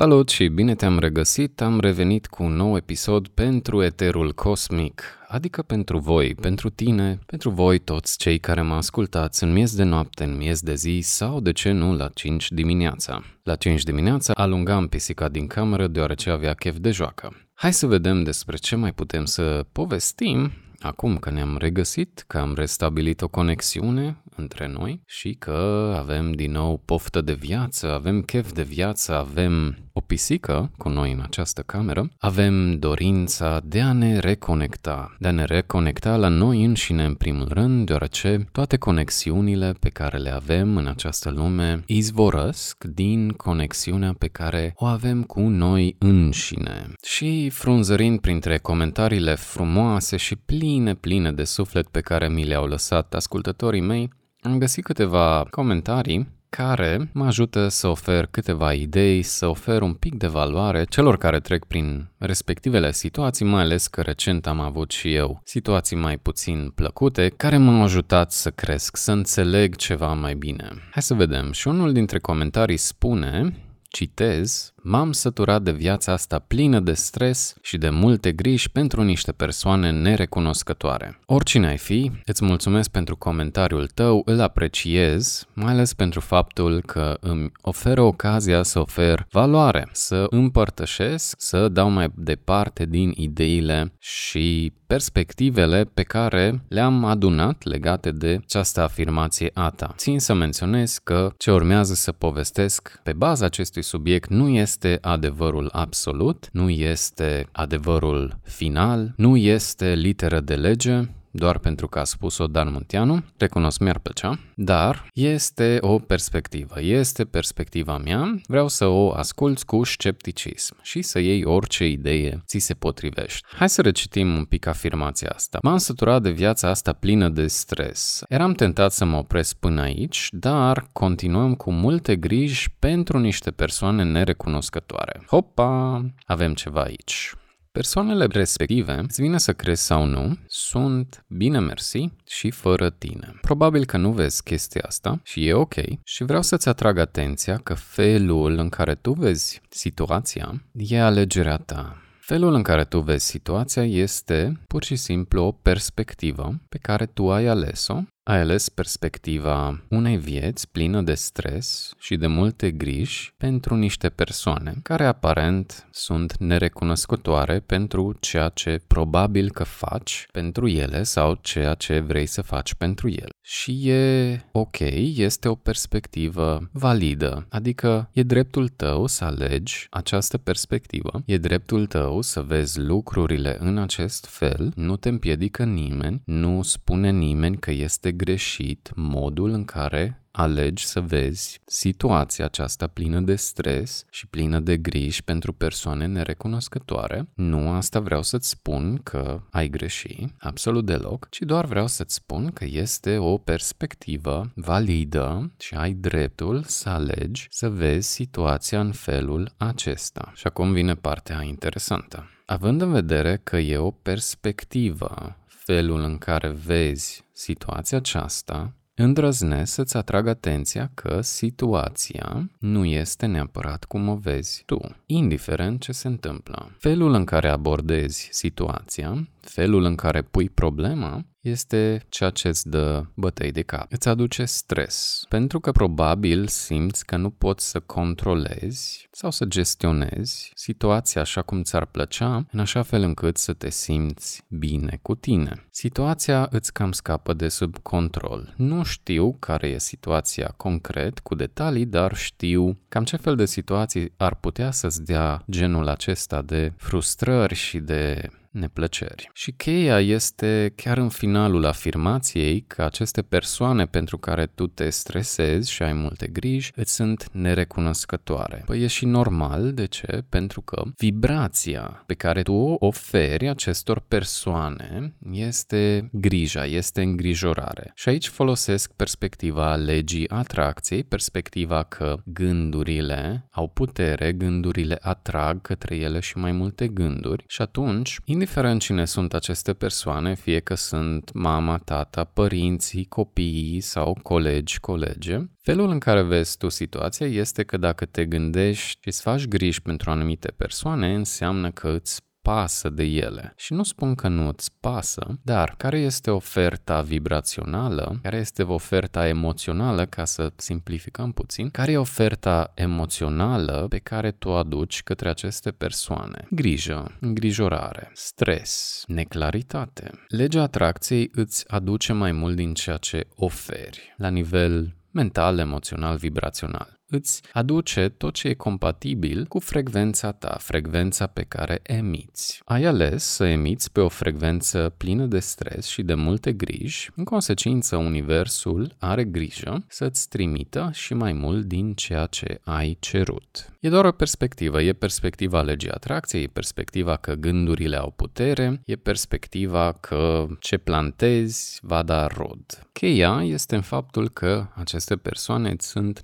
Salut și bine te-am regăsit, am revenit cu un nou episod pentru Eterul Cosmic, adică pentru voi, pentru tine, pentru voi toți cei care mă ascultați în miez de noapte, în miez de zi sau, de ce nu, la 5 dimineața. La 5 dimineața alungam pisica din cameră deoarece avea chef de joacă. Hai să vedem despre ce mai putem să povestim Acum că ne-am regăsit, că am restabilit o conexiune între noi și că avem din nou poftă de viață, avem chef de viață, avem o pisică cu noi în această cameră, avem dorința de a ne reconecta, de a ne reconecta la noi înșine în primul rând, deoarece toate conexiunile pe care le avem în această lume izvorăsc din conexiunea pe care o avem cu noi înșine. Și frunzărind printre comentariile frumoase și pline, pline de suflet pe care mi le-au lăsat ascultătorii mei, am găsit câteva comentarii care mă ajută să ofer câteva idei, să ofer un pic de valoare celor care trec prin respectivele situații, mai ales că recent am avut și eu situații mai puțin plăcute, care m-au ajutat să cresc, să înțeleg ceva mai bine. Hai să vedem. Și unul dintre comentarii spune, citez, M-am săturat de viața asta plină de stres și de multe griji pentru niște persoane nerecunoscătoare. Oricine ai fi, îți mulțumesc pentru comentariul tău, îl apreciez, mai ales pentru faptul că îmi oferă ocazia să ofer valoare, să împărtășesc, să dau mai departe din ideile și perspectivele pe care le-am adunat legate de această afirmație a ta. Țin să menționez că ce urmează să povestesc pe baza acestui subiect nu este este adevărul absolut, nu este adevărul final, nu este literă de lege, doar pentru că a spus-o Dan Munteanu, recunosc mi-ar plăcea, dar este o perspectivă, este perspectiva mea, vreau să o asculți cu scepticism și să iei orice idee ți se potrivește. Hai să recitim un pic afirmația asta. M-am săturat de viața asta plină de stres. Eram tentat să mă opresc până aici, dar continuăm cu multe griji pentru niște persoane nerecunoscătoare. Hopa, avem ceva aici. Persoanele respective, îți vine să crezi sau nu, sunt bine mersi și fără tine. Probabil că nu vezi chestia asta și e ok și vreau să-ți atrag atenția că felul în care tu vezi situația e alegerea ta. Felul în care tu vezi situația este pur și simplu o perspectivă pe care tu ai ales-o ai ales perspectiva unei vieți plină de stres și de multe griji pentru niște persoane care aparent sunt nerecunoscătoare pentru ceea ce probabil că faci pentru ele sau ceea ce vrei să faci pentru ele. Și e ok, este o perspectivă validă, adică e dreptul tău să alegi această perspectivă, e dreptul tău să vezi lucrurile în acest fel, nu te împiedică nimeni, nu spune nimeni că este greșit modul în care alegi să vezi situația aceasta plină de stres și plină de griji pentru persoane nerecunoscătoare. Nu asta vreau să-ți spun că ai greși, absolut deloc, ci doar vreau să-ți spun că este o perspectivă validă și ai dreptul să alegi să vezi situația în felul acesta. Și acum vine partea interesantă. Având în vedere că e o perspectivă felul în care vezi situația aceasta, îndrăznesc să-ți atrag atenția că situația nu este neapărat cum o vezi tu, indiferent ce se întâmplă. Felul în care abordezi situația, felul în care pui problema, este ceea ce îți dă bătăi de cap. Îți aduce stres, pentru că probabil simți că nu poți să controlezi sau să gestionezi situația așa cum ți-ar plăcea, în așa fel încât să te simți bine cu tine. Situația îți cam scapă de sub control. Nu știu care e situația concret, cu detalii, dar știu cam ce fel de situații ar putea să-ți dea genul acesta de frustrări și de neplăceri. Și cheia este chiar în finalul afirmației că aceste persoane pentru care tu te stresezi și ai multe griji îți sunt nerecunoscătoare. Păi e și normal, de ce? Pentru că vibrația pe care tu o oferi acestor persoane este grija, este îngrijorare. Și aici folosesc perspectiva legii atracției, perspectiva că gândurile au putere, gândurile atrag către ele și mai multe gânduri și atunci, Indiferent cine sunt aceste persoane, fie că sunt mama, tata, părinții, copiii sau colegi, colege, felul în care vezi tu situația este că dacă te gândești și îți faci griji pentru anumite persoane, înseamnă că îți pasă de ele. Și nu spun că nu îți pasă, dar care este oferta vibrațională, care este oferta emoțională, ca să simplificăm puțin, care e oferta emoțională pe care tu o aduci către aceste persoane? Grijă, îngrijorare, stres, neclaritate. Legea atracției îți aduce mai mult din ceea ce oferi la nivel mental, emoțional, vibrațional îți aduce tot ce e compatibil cu frecvența ta, frecvența pe care emiți. Ai ales să emiți pe o frecvență plină de stres și de multe griji, în consecință universul are grijă să-ți trimită și mai mult din ceea ce ai cerut. E doar o perspectivă, e perspectiva legii atracției, e perspectiva că gândurile au putere, e perspectiva că ce plantezi va da rod. Cheia este în faptul că aceste persoane sunt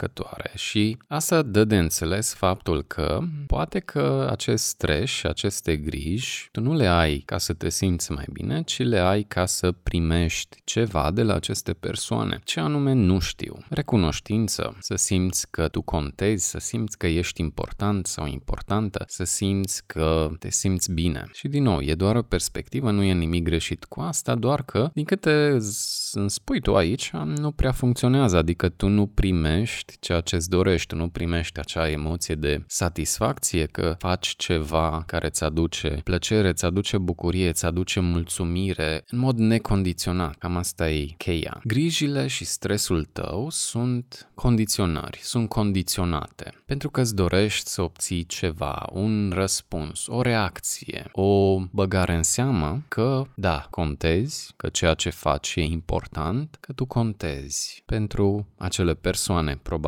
nerecunoscătoare și asta dă de înțeles faptul că poate că acest stres și aceste griji tu nu le ai ca să te simți mai bine, ci le ai ca să primești ceva de la aceste persoane. Ce anume nu știu. Recunoștință, să simți că tu contezi, să simți că ești important sau importantă, să simți că te simți bine. Și din nou, e doar o perspectivă, nu e nimic greșit cu asta, doar că, din câte îmi spui tu aici, nu prea funcționează, adică tu nu primești ceea ce îți dorești, tu nu primești acea emoție de satisfacție că faci ceva care îți aduce plăcere, îți aduce bucurie, îți aduce mulțumire în mod necondiționat. Cam asta e cheia. Grijile și stresul tău sunt condiționări, sunt condiționate pentru că îți dorești să obții ceva, un răspuns, o reacție, o băgare în seamă că, da, contezi, că ceea ce faci e important, că tu contezi pentru acele persoane, probabil.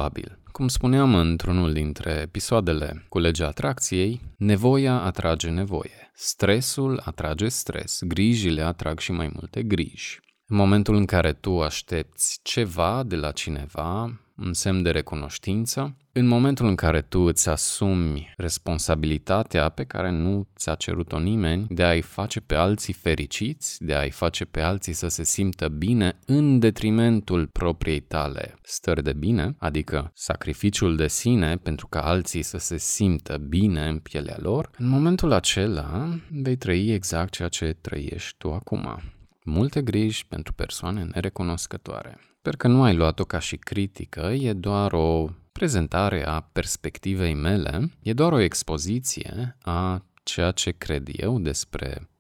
Cum spuneam într-unul dintre episoadele cu legea atracției, nevoia atrage nevoie. Stresul atrage stres, grijile atrag și mai multe griji. În momentul în care tu aștepți ceva de la cineva, un semn de recunoștință, în momentul în care tu îți asumi responsabilitatea pe care nu ți-a cerut-o nimeni de a-i face pe alții fericiți, de a-i face pe alții să se simtă bine în detrimentul propriei tale stări de bine, adică sacrificiul de sine pentru ca alții să se simtă bine în pielea lor, în momentul acela vei trăi exact ceea ce trăiești tu acum. Multe griji pentru persoane nerecunoscătoare. Sper că nu ai luat-o ca și critică, e doar o prezentare a perspectivei mele, e doar o expoziție a ceea ce cred eu despre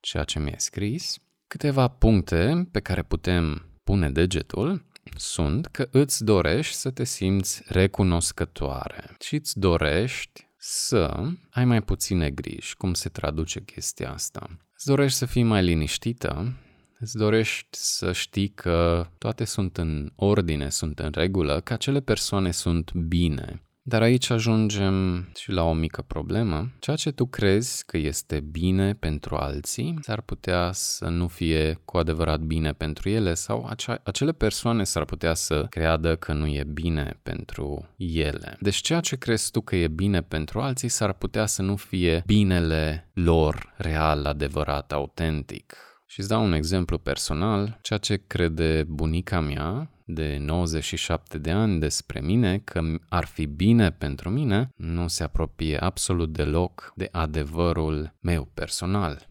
ceea ce mi-e scris. Câteva puncte pe care putem pune degetul sunt că îți dorești să te simți recunoscătoare și îți dorești să ai mai puține griji. Cum se traduce chestia asta? Îți dorești să fii mai liniștită Îți dorești să știi că toate sunt în ordine, sunt în regulă, că acele persoane sunt bine. Dar aici ajungem și la o mică problemă. Ceea ce tu crezi că este bine pentru alții s-ar putea să nu fie cu adevărat bine pentru ele sau acea, acele persoane s-ar putea să creadă că nu e bine pentru ele. Deci ceea ce crezi tu că e bine pentru alții s-ar putea să nu fie binele lor real, adevărat, autentic și îți dau un exemplu personal, ceea ce crede bunica mea de 97 de ani despre mine, că ar fi bine pentru mine, nu se apropie absolut deloc de adevărul meu personal.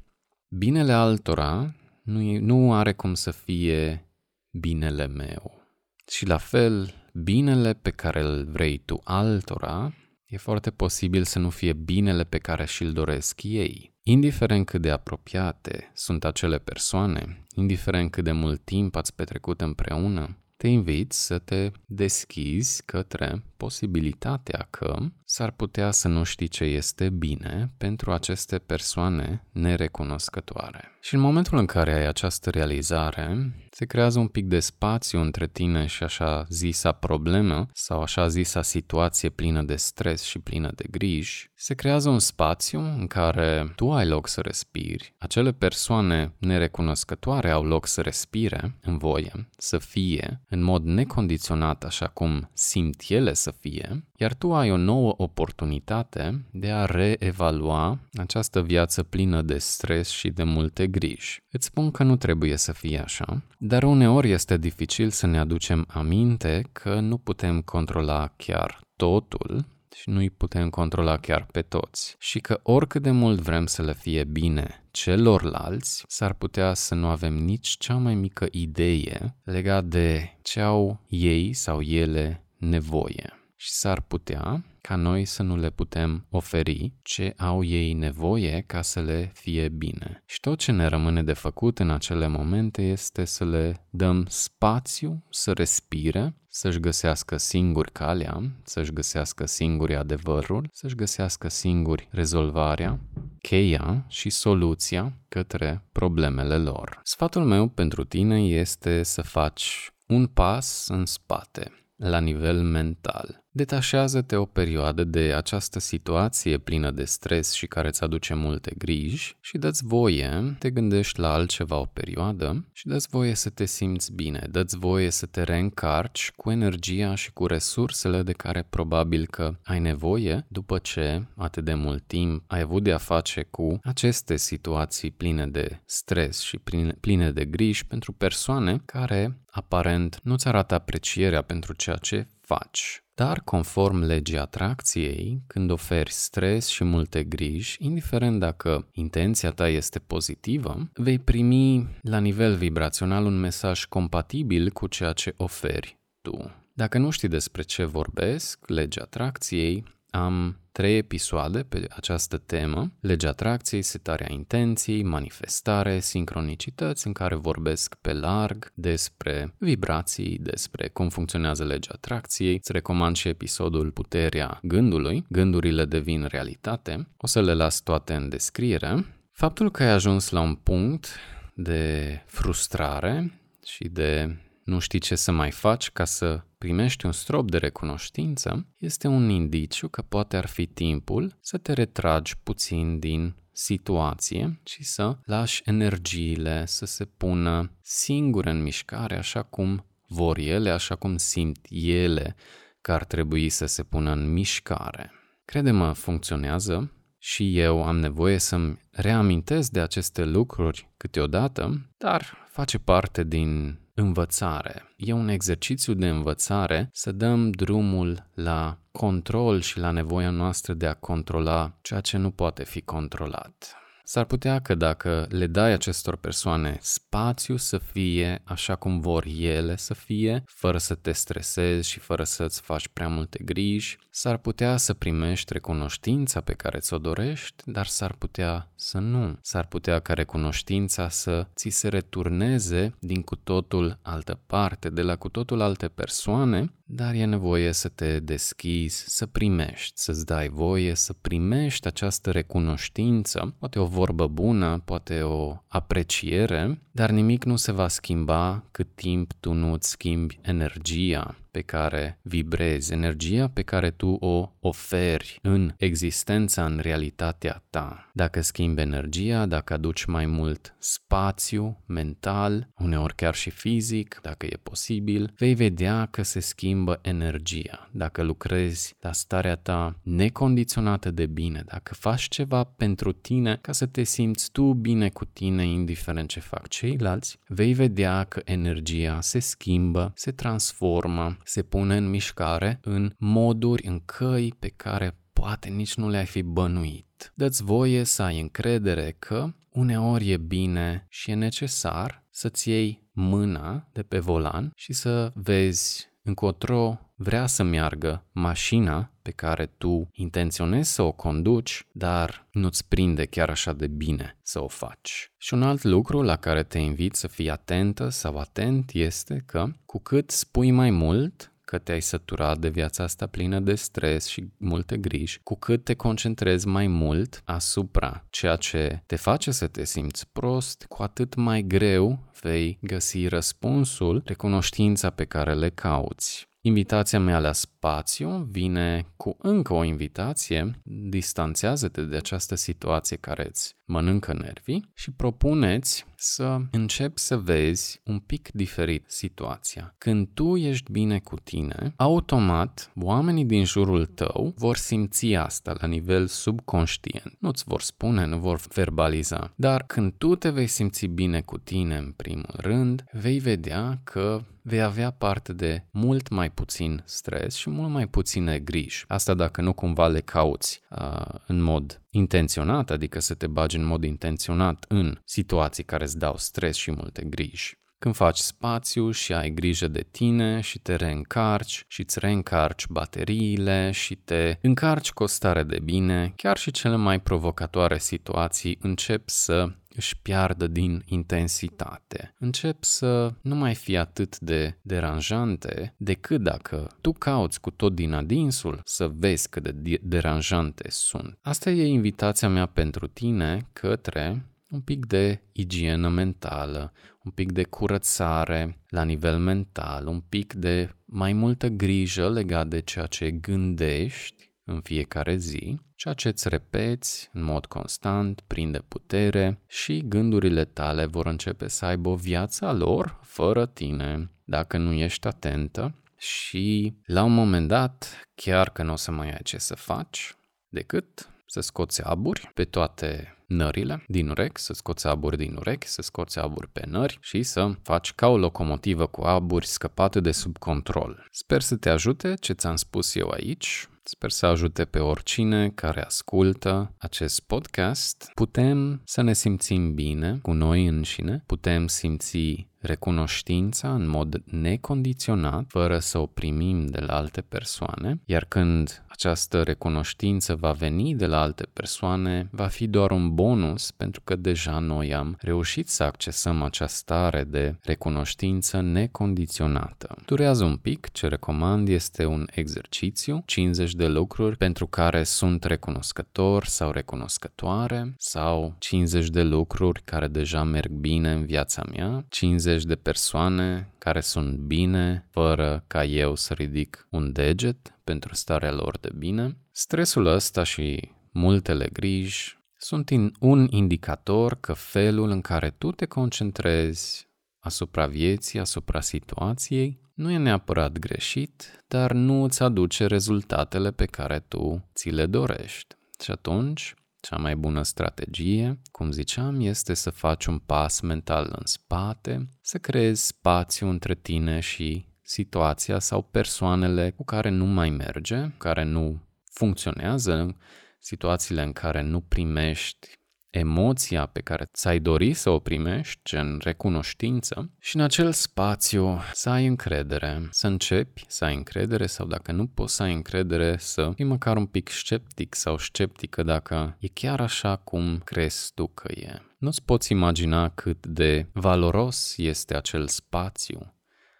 Binele altora nu, e, nu are cum să fie binele meu. Și la fel, binele pe care îl vrei tu altora, e foarte posibil să nu fie binele pe care și-l doresc ei. Indiferent cât de apropiate sunt acele persoane, indiferent cât de mult timp ați petrecut împreună, te invit să te deschizi către posibilitatea că s-ar putea să nu știi ce este bine pentru aceste persoane nerecunoscătoare. Și în momentul în care ai această realizare, se creează un pic de spațiu între tine și așa zisa problemă sau așa zisa situație plină de stres și plină de griji, se creează un spațiu în care tu ai loc să respiri, acele persoane nerecunoscătoare au loc să respire în voie, să fie, în mod necondiționat așa cum simt ele să fie, iar tu ai o nouă oportunitate de a reevalua această viață plină de stres și de multe griji. Îți spun că nu trebuie să fie așa, dar uneori este dificil să ne aducem aminte că nu putem controla chiar totul și nu îi putem controla chiar pe toți. Și că oricât de mult vrem să le fie bine celorlalți, s-ar putea să nu avem nici cea mai mică idee legat de ce au ei sau ele nevoie și s-ar putea ca noi să nu le putem oferi ce au ei nevoie ca să le fie bine. Și tot ce ne rămâne de făcut în acele momente este să le dăm spațiu să respire, să-și găsească singuri calea, să-și găsească singuri adevărul, să-și găsească singuri rezolvarea, cheia și soluția către problemele lor. Sfatul meu pentru tine este să faci un pas în spate, la nivel mental. Detașează-te o perioadă de această situație plină de stres și care îți aduce multe griji și dă-ți voie, te gândești la altceva o perioadă și dă-ți voie să te simți bine, dă-ți voie să te reîncarci cu energia și cu resursele de care probabil că ai nevoie după ce atât de mult timp ai avut de a face cu aceste situații pline de stres și pline de griji pentru persoane care aparent nu-ți arată aprecierea pentru ceea ce faci. Dar, conform legii atracției, când oferi stres și multe griji, indiferent dacă intenția ta este pozitivă, vei primi la nivel vibrațional un mesaj compatibil cu ceea ce oferi tu. Dacă nu știi despre ce vorbesc, legea atracției am trei episoade pe această temă, legea atracției, setarea intenției, manifestare, sincronicități, în care vorbesc pe larg despre vibrații, despre cum funcționează legea atracției. Îți recomand și episodul Puterea gândului, gândurile devin realitate. O să le las toate în descriere. Faptul că ai ajuns la un punct de frustrare și de nu știi ce să mai faci ca să primești un strop de recunoștință, este un indiciu că poate ar fi timpul să te retragi puțin din situație și să lași energiile să se pună singure în mișcare așa cum vor ele, așa cum simt ele că ar trebui să se pună în mișcare. Crede-mă, funcționează și eu am nevoie să-mi reamintesc de aceste lucruri câteodată, dar face parte din învățare. E un exercițiu de învățare să dăm drumul la control și la nevoia noastră de a controla ceea ce nu poate fi controlat. S-ar putea că dacă le dai acestor persoane spațiu să fie așa cum vor ele să fie, fără să te stresezi și fără să-ți faci prea multe griji, s-ar putea să primești recunoștința pe care ți-o dorești, dar s-ar putea să nu. S-ar putea ca recunoștința să ți se returneze din cu totul altă parte, de la cu totul alte persoane, dar e nevoie să te deschizi, să primești, să-ți dai voie să primești această recunoștință, poate o vorbă bună, poate o apreciere, dar nimic nu se va schimba cât timp tu nu îți schimbi energia pe care vibrezi, energia pe care tu o oferi în existența, în realitatea ta. Dacă schimbi energia, dacă aduci mai mult spațiu mental, uneori chiar și fizic, dacă e posibil, vei vedea că se schimbă energia. Dacă lucrezi la starea ta necondiționată de bine, dacă faci ceva pentru tine ca să te simți tu bine cu tine, indiferent ce fac ceilalți, vei vedea că energia se schimbă, se transformă, se pune în mișcare în moduri, în căi pe care poate nici nu le-ai fi bănuit. Dă-ți voie să ai încredere că uneori e bine și e necesar să-ți iei mâna de pe volan și să vezi încotro vrea să meargă mașina pe care tu intenționezi să o conduci, dar nu-ți prinde chiar așa de bine să o faci. Și un alt lucru la care te invit să fii atentă sau atent este că cu cât spui mai mult că te-ai săturat de viața asta plină de stres și multe griji, cu cât te concentrezi mai mult asupra ceea ce te face să te simți prost, cu atât mai greu vei găsi răspunsul, recunoștința pe care le cauți. Invitația mea la spațiu vine cu încă o invitație, distanțează-te de această situație care îți mănâncă nervii și propuneți să începi să vezi un pic diferit situația. Când tu ești bine cu tine, automat oamenii din jurul tău vor simți asta la nivel subconștient. Nu-ți vor spune, nu vor verbaliza, dar când tu te vei simți bine cu tine în primul rând, vei vedea că vei avea parte de mult mai puțin stres și mult mai puține griji. Asta dacă nu cumva le cauți uh, în mod intenționat, adică să te bagi în mod intenționat în situații care îți dau stres și multe griji. Când faci spațiu și ai grijă de tine și te reîncarci și îți reîncarci bateriile și te încarci cu o stare de bine, chiar și cele mai provocatoare situații încep să își piardă din intensitate. Încep să nu mai fie atât de deranjante decât dacă tu cauți cu tot din adinsul să vezi cât de deranjante sunt. Asta e invitația mea pentru tine către un pic de igienă mentală, un pic de curățare la nivel mental, un pic de mai multă grijă legat de ceea ce gândești în fiecare zi, ceea ce îți repeți în mod constant prinde putere și gândurile tale vor începe să aibă o viață a lor fără tine, dacă nu ești atentă și la un moment dat, chiar că nu o să mai ai ce să faci, decât să scoți aburi pe toate nările din urechi, să scoți aburi din urechi, să scoți aburi pe nări și să faci ca o locomotivă cu aburi scăpate de sub control. Sper să te ajute ce ți-am spus eu aici. Sper să ajute pe oricine care ascultă acest podcast. Putem să ne simțim bine cu noi înșine, putem simți recunoștința în mod necondiționat, fără să o primim de la alte persoane, iar când această recunoștință va veni de la alte persoane, va fi doar un bonus pentru că deja noi am reușit să accesăm această stare de recunoștință necondiționată. Durează un pic, ce recomand este un exercițiu, 50 de lucruri pentru care sunt recunoscător sau recunoscătoare sau 50 de lucruri care deja merg bine în viața mea, 50 de persoane care sunt bine fără ca eu să ridic un deget pentru starea lor de bine. Stresul ăsta și multele griji sunt un indicator că felul în care tu te concentrezi asupra vieții, asupra situației, nu e neapărat greșit, dar nu îți aduce rezultatele pe care tu ți le dorești. Și atunci, cea mai bună strategie, cum ziceam, este să faci un pas mental în spate, să creezi spațiu între tine și situația sau persoanele cu care nu mai merge, care nu funcționează, situațiile în care nu primești emoția pe care ți-ai dori să o primești, gen recunoștință, și în acel spațiu să ai încredere, să începi să ai încredere sau dacă nu poți să ai încredere, să fii măcar un pic sceptic sau sceptică dacă e chiar așa cum crezi tu că e. Nu-ți poți imagina cât de valoros este acel spațiu,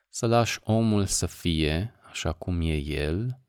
să lași omul să fie așa cum e el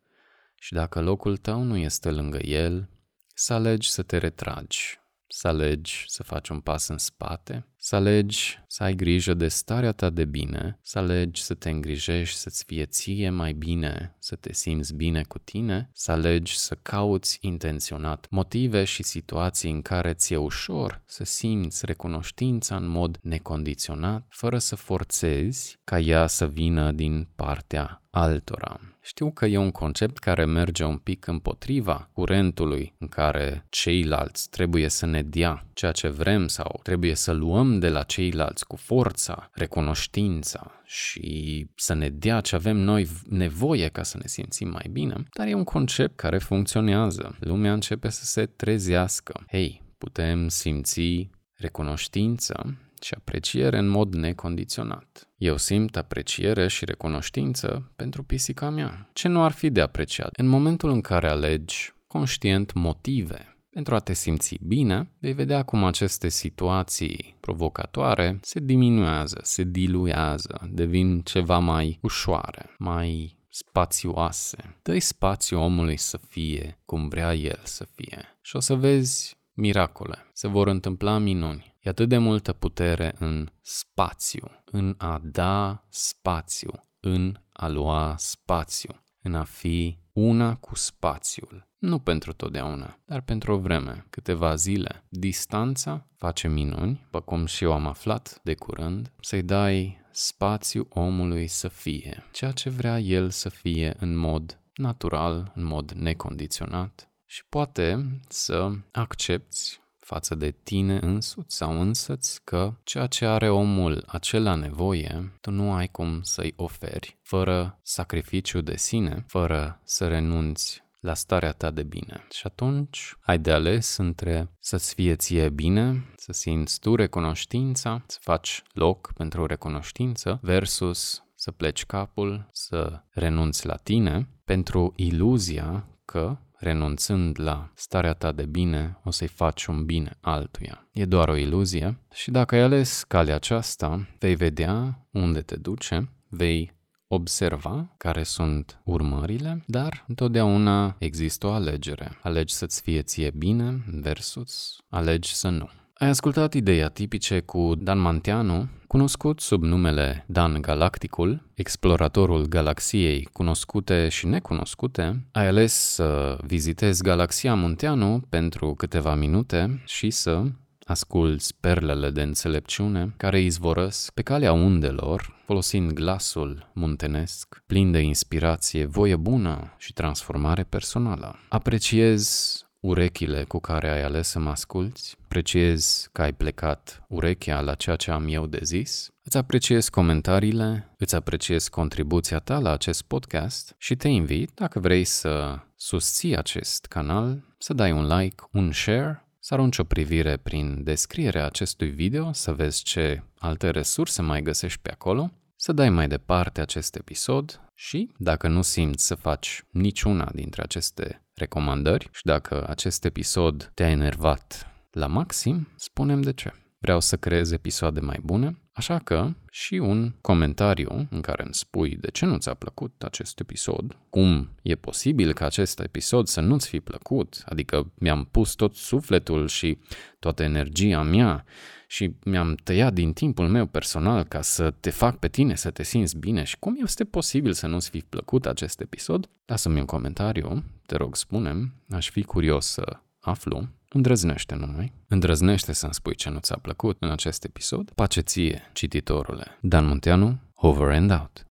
și dacă locul tău nu este lângă el, să alegi să te retragi, să alegi să faci un pas în spate, să alegi să ai grijă de starea ta de bine, să alegi să te îngrijești, să-ți fie ție mai bine, să te simți bine cu tine, să alegi să cauți intenționat motive și situații în care ți-e ușor să simți recunoștința în mod necondiționat, fără să forțezi ca ea să vină din partea altora. Știu că e un concept care merge un pic împotriva curentului în care ceilalți trebuie să ne dea ceea ce vrem sau trebuie să luăm de la ceilalți cu forța, recunoștința și să ne dea ce avem noi nevoie ca să ne simțim mai bine, dar e un concept care funcționează. Lumea începe să se trezească. Hei, putem simți recunoștință și apreciere în mod necondiționat. Eu simt apreciere și recunoștință pentru pisica mea. Ce nu ar fi de apreciat? În momentul în care alegi conștient motive pentru a te simți bine, vei vedea cum aceste situații provocatoare se diminuează, se diluează, devin ceva mai ușoare, mai spațioase. dă spațiu omului să fie cum vrea el să fie. Și o să vezi miracole, se vor întâmpla minuni. E atât de multă putere în spațiu, în a da spațiu, în a lua spațiu, în a fi una cu spațiul. Nu pentru totdeauna, dar pentru o vreme, câteva zile. Distanța face minuni, după cum și eu am aflat de curând, să-i dai spațiu omului să fie, ceea ce vrea el să fie în mod natural, în mod necondiționat și poate să accepti față de tine însuți sau însăți că ceea ce are omul acela nevoie, tu nu ai cum să-i oferi fără sacrificiu de sine, fără să renunți la starea ta de bine. Și atunci ai de ales între să-ți fie ție bine, să simți tu recunoștința, să faci loc pentru recunoștință, versus să pleci capul, să renunți la tine pentru iluzia că renunțând la starea ta de bine, o să-i faci un bine altuia. E doar o iluzie și dacă ai ales calea aceasta, vei vedea unde te duce, vei observa care sunt urmările, dar întotdeauna există o alegere. Alegi să-ți fie ție bine versus alegi să nu. Ai ascultat ideea tipice cu Dan Manteanu, cunoscut sub numele Dan Galacticul, exploratorul galaxiei cunoscute și necunoscute, ai ales să vizitezi galaxia Munteanu pentru câteva minute și să asculți perlele de înțelepciune care izvorăsc pe calea undelor, folosind glasul muntenesc, plin de inspirație, voie bună și transformare personală. Apreciez urechile cu care ai ales să mă asculți, apreciez că ai plecat urechea la ceea ce am eu de zis, îți apreciez comentariile, îți apreciez contribuția ta la acest podcast și te invit, dacă vrei să susții acest canal, să dai un like, un share, să arunci o privire prin descrierea acestui video, să vezi ce alte resurse mai găsești pe acolo, să dai mai departe acest episod și, dacă nu simți să faci niciuna dintre aceste recomandări și dacă acest episod te-a enervat la maxim, spunem de ce. Vreau să creez episoade mai bune, așa că și un comentariu în care îmi spui de ce nu ți-a plăcut acest episod, cum e posibil ca acest episod să nu-ți fi plăcut, adică mi-am pus tot sufletul și toată energia mea și mi-am tăiat din timpul meu personal ca să te fac pe tine să te simți bine și cum este posibil să nu-ți fi plăcut acest episod, lasă-mi un comentariu, te rog spune aș fi curios să aflu Îndrăznește numai. Îndrăznește să-mi spui ce nu ți-a plăcut în acest episod. Pace ție, cititorule. Dan Munteanu, over and out.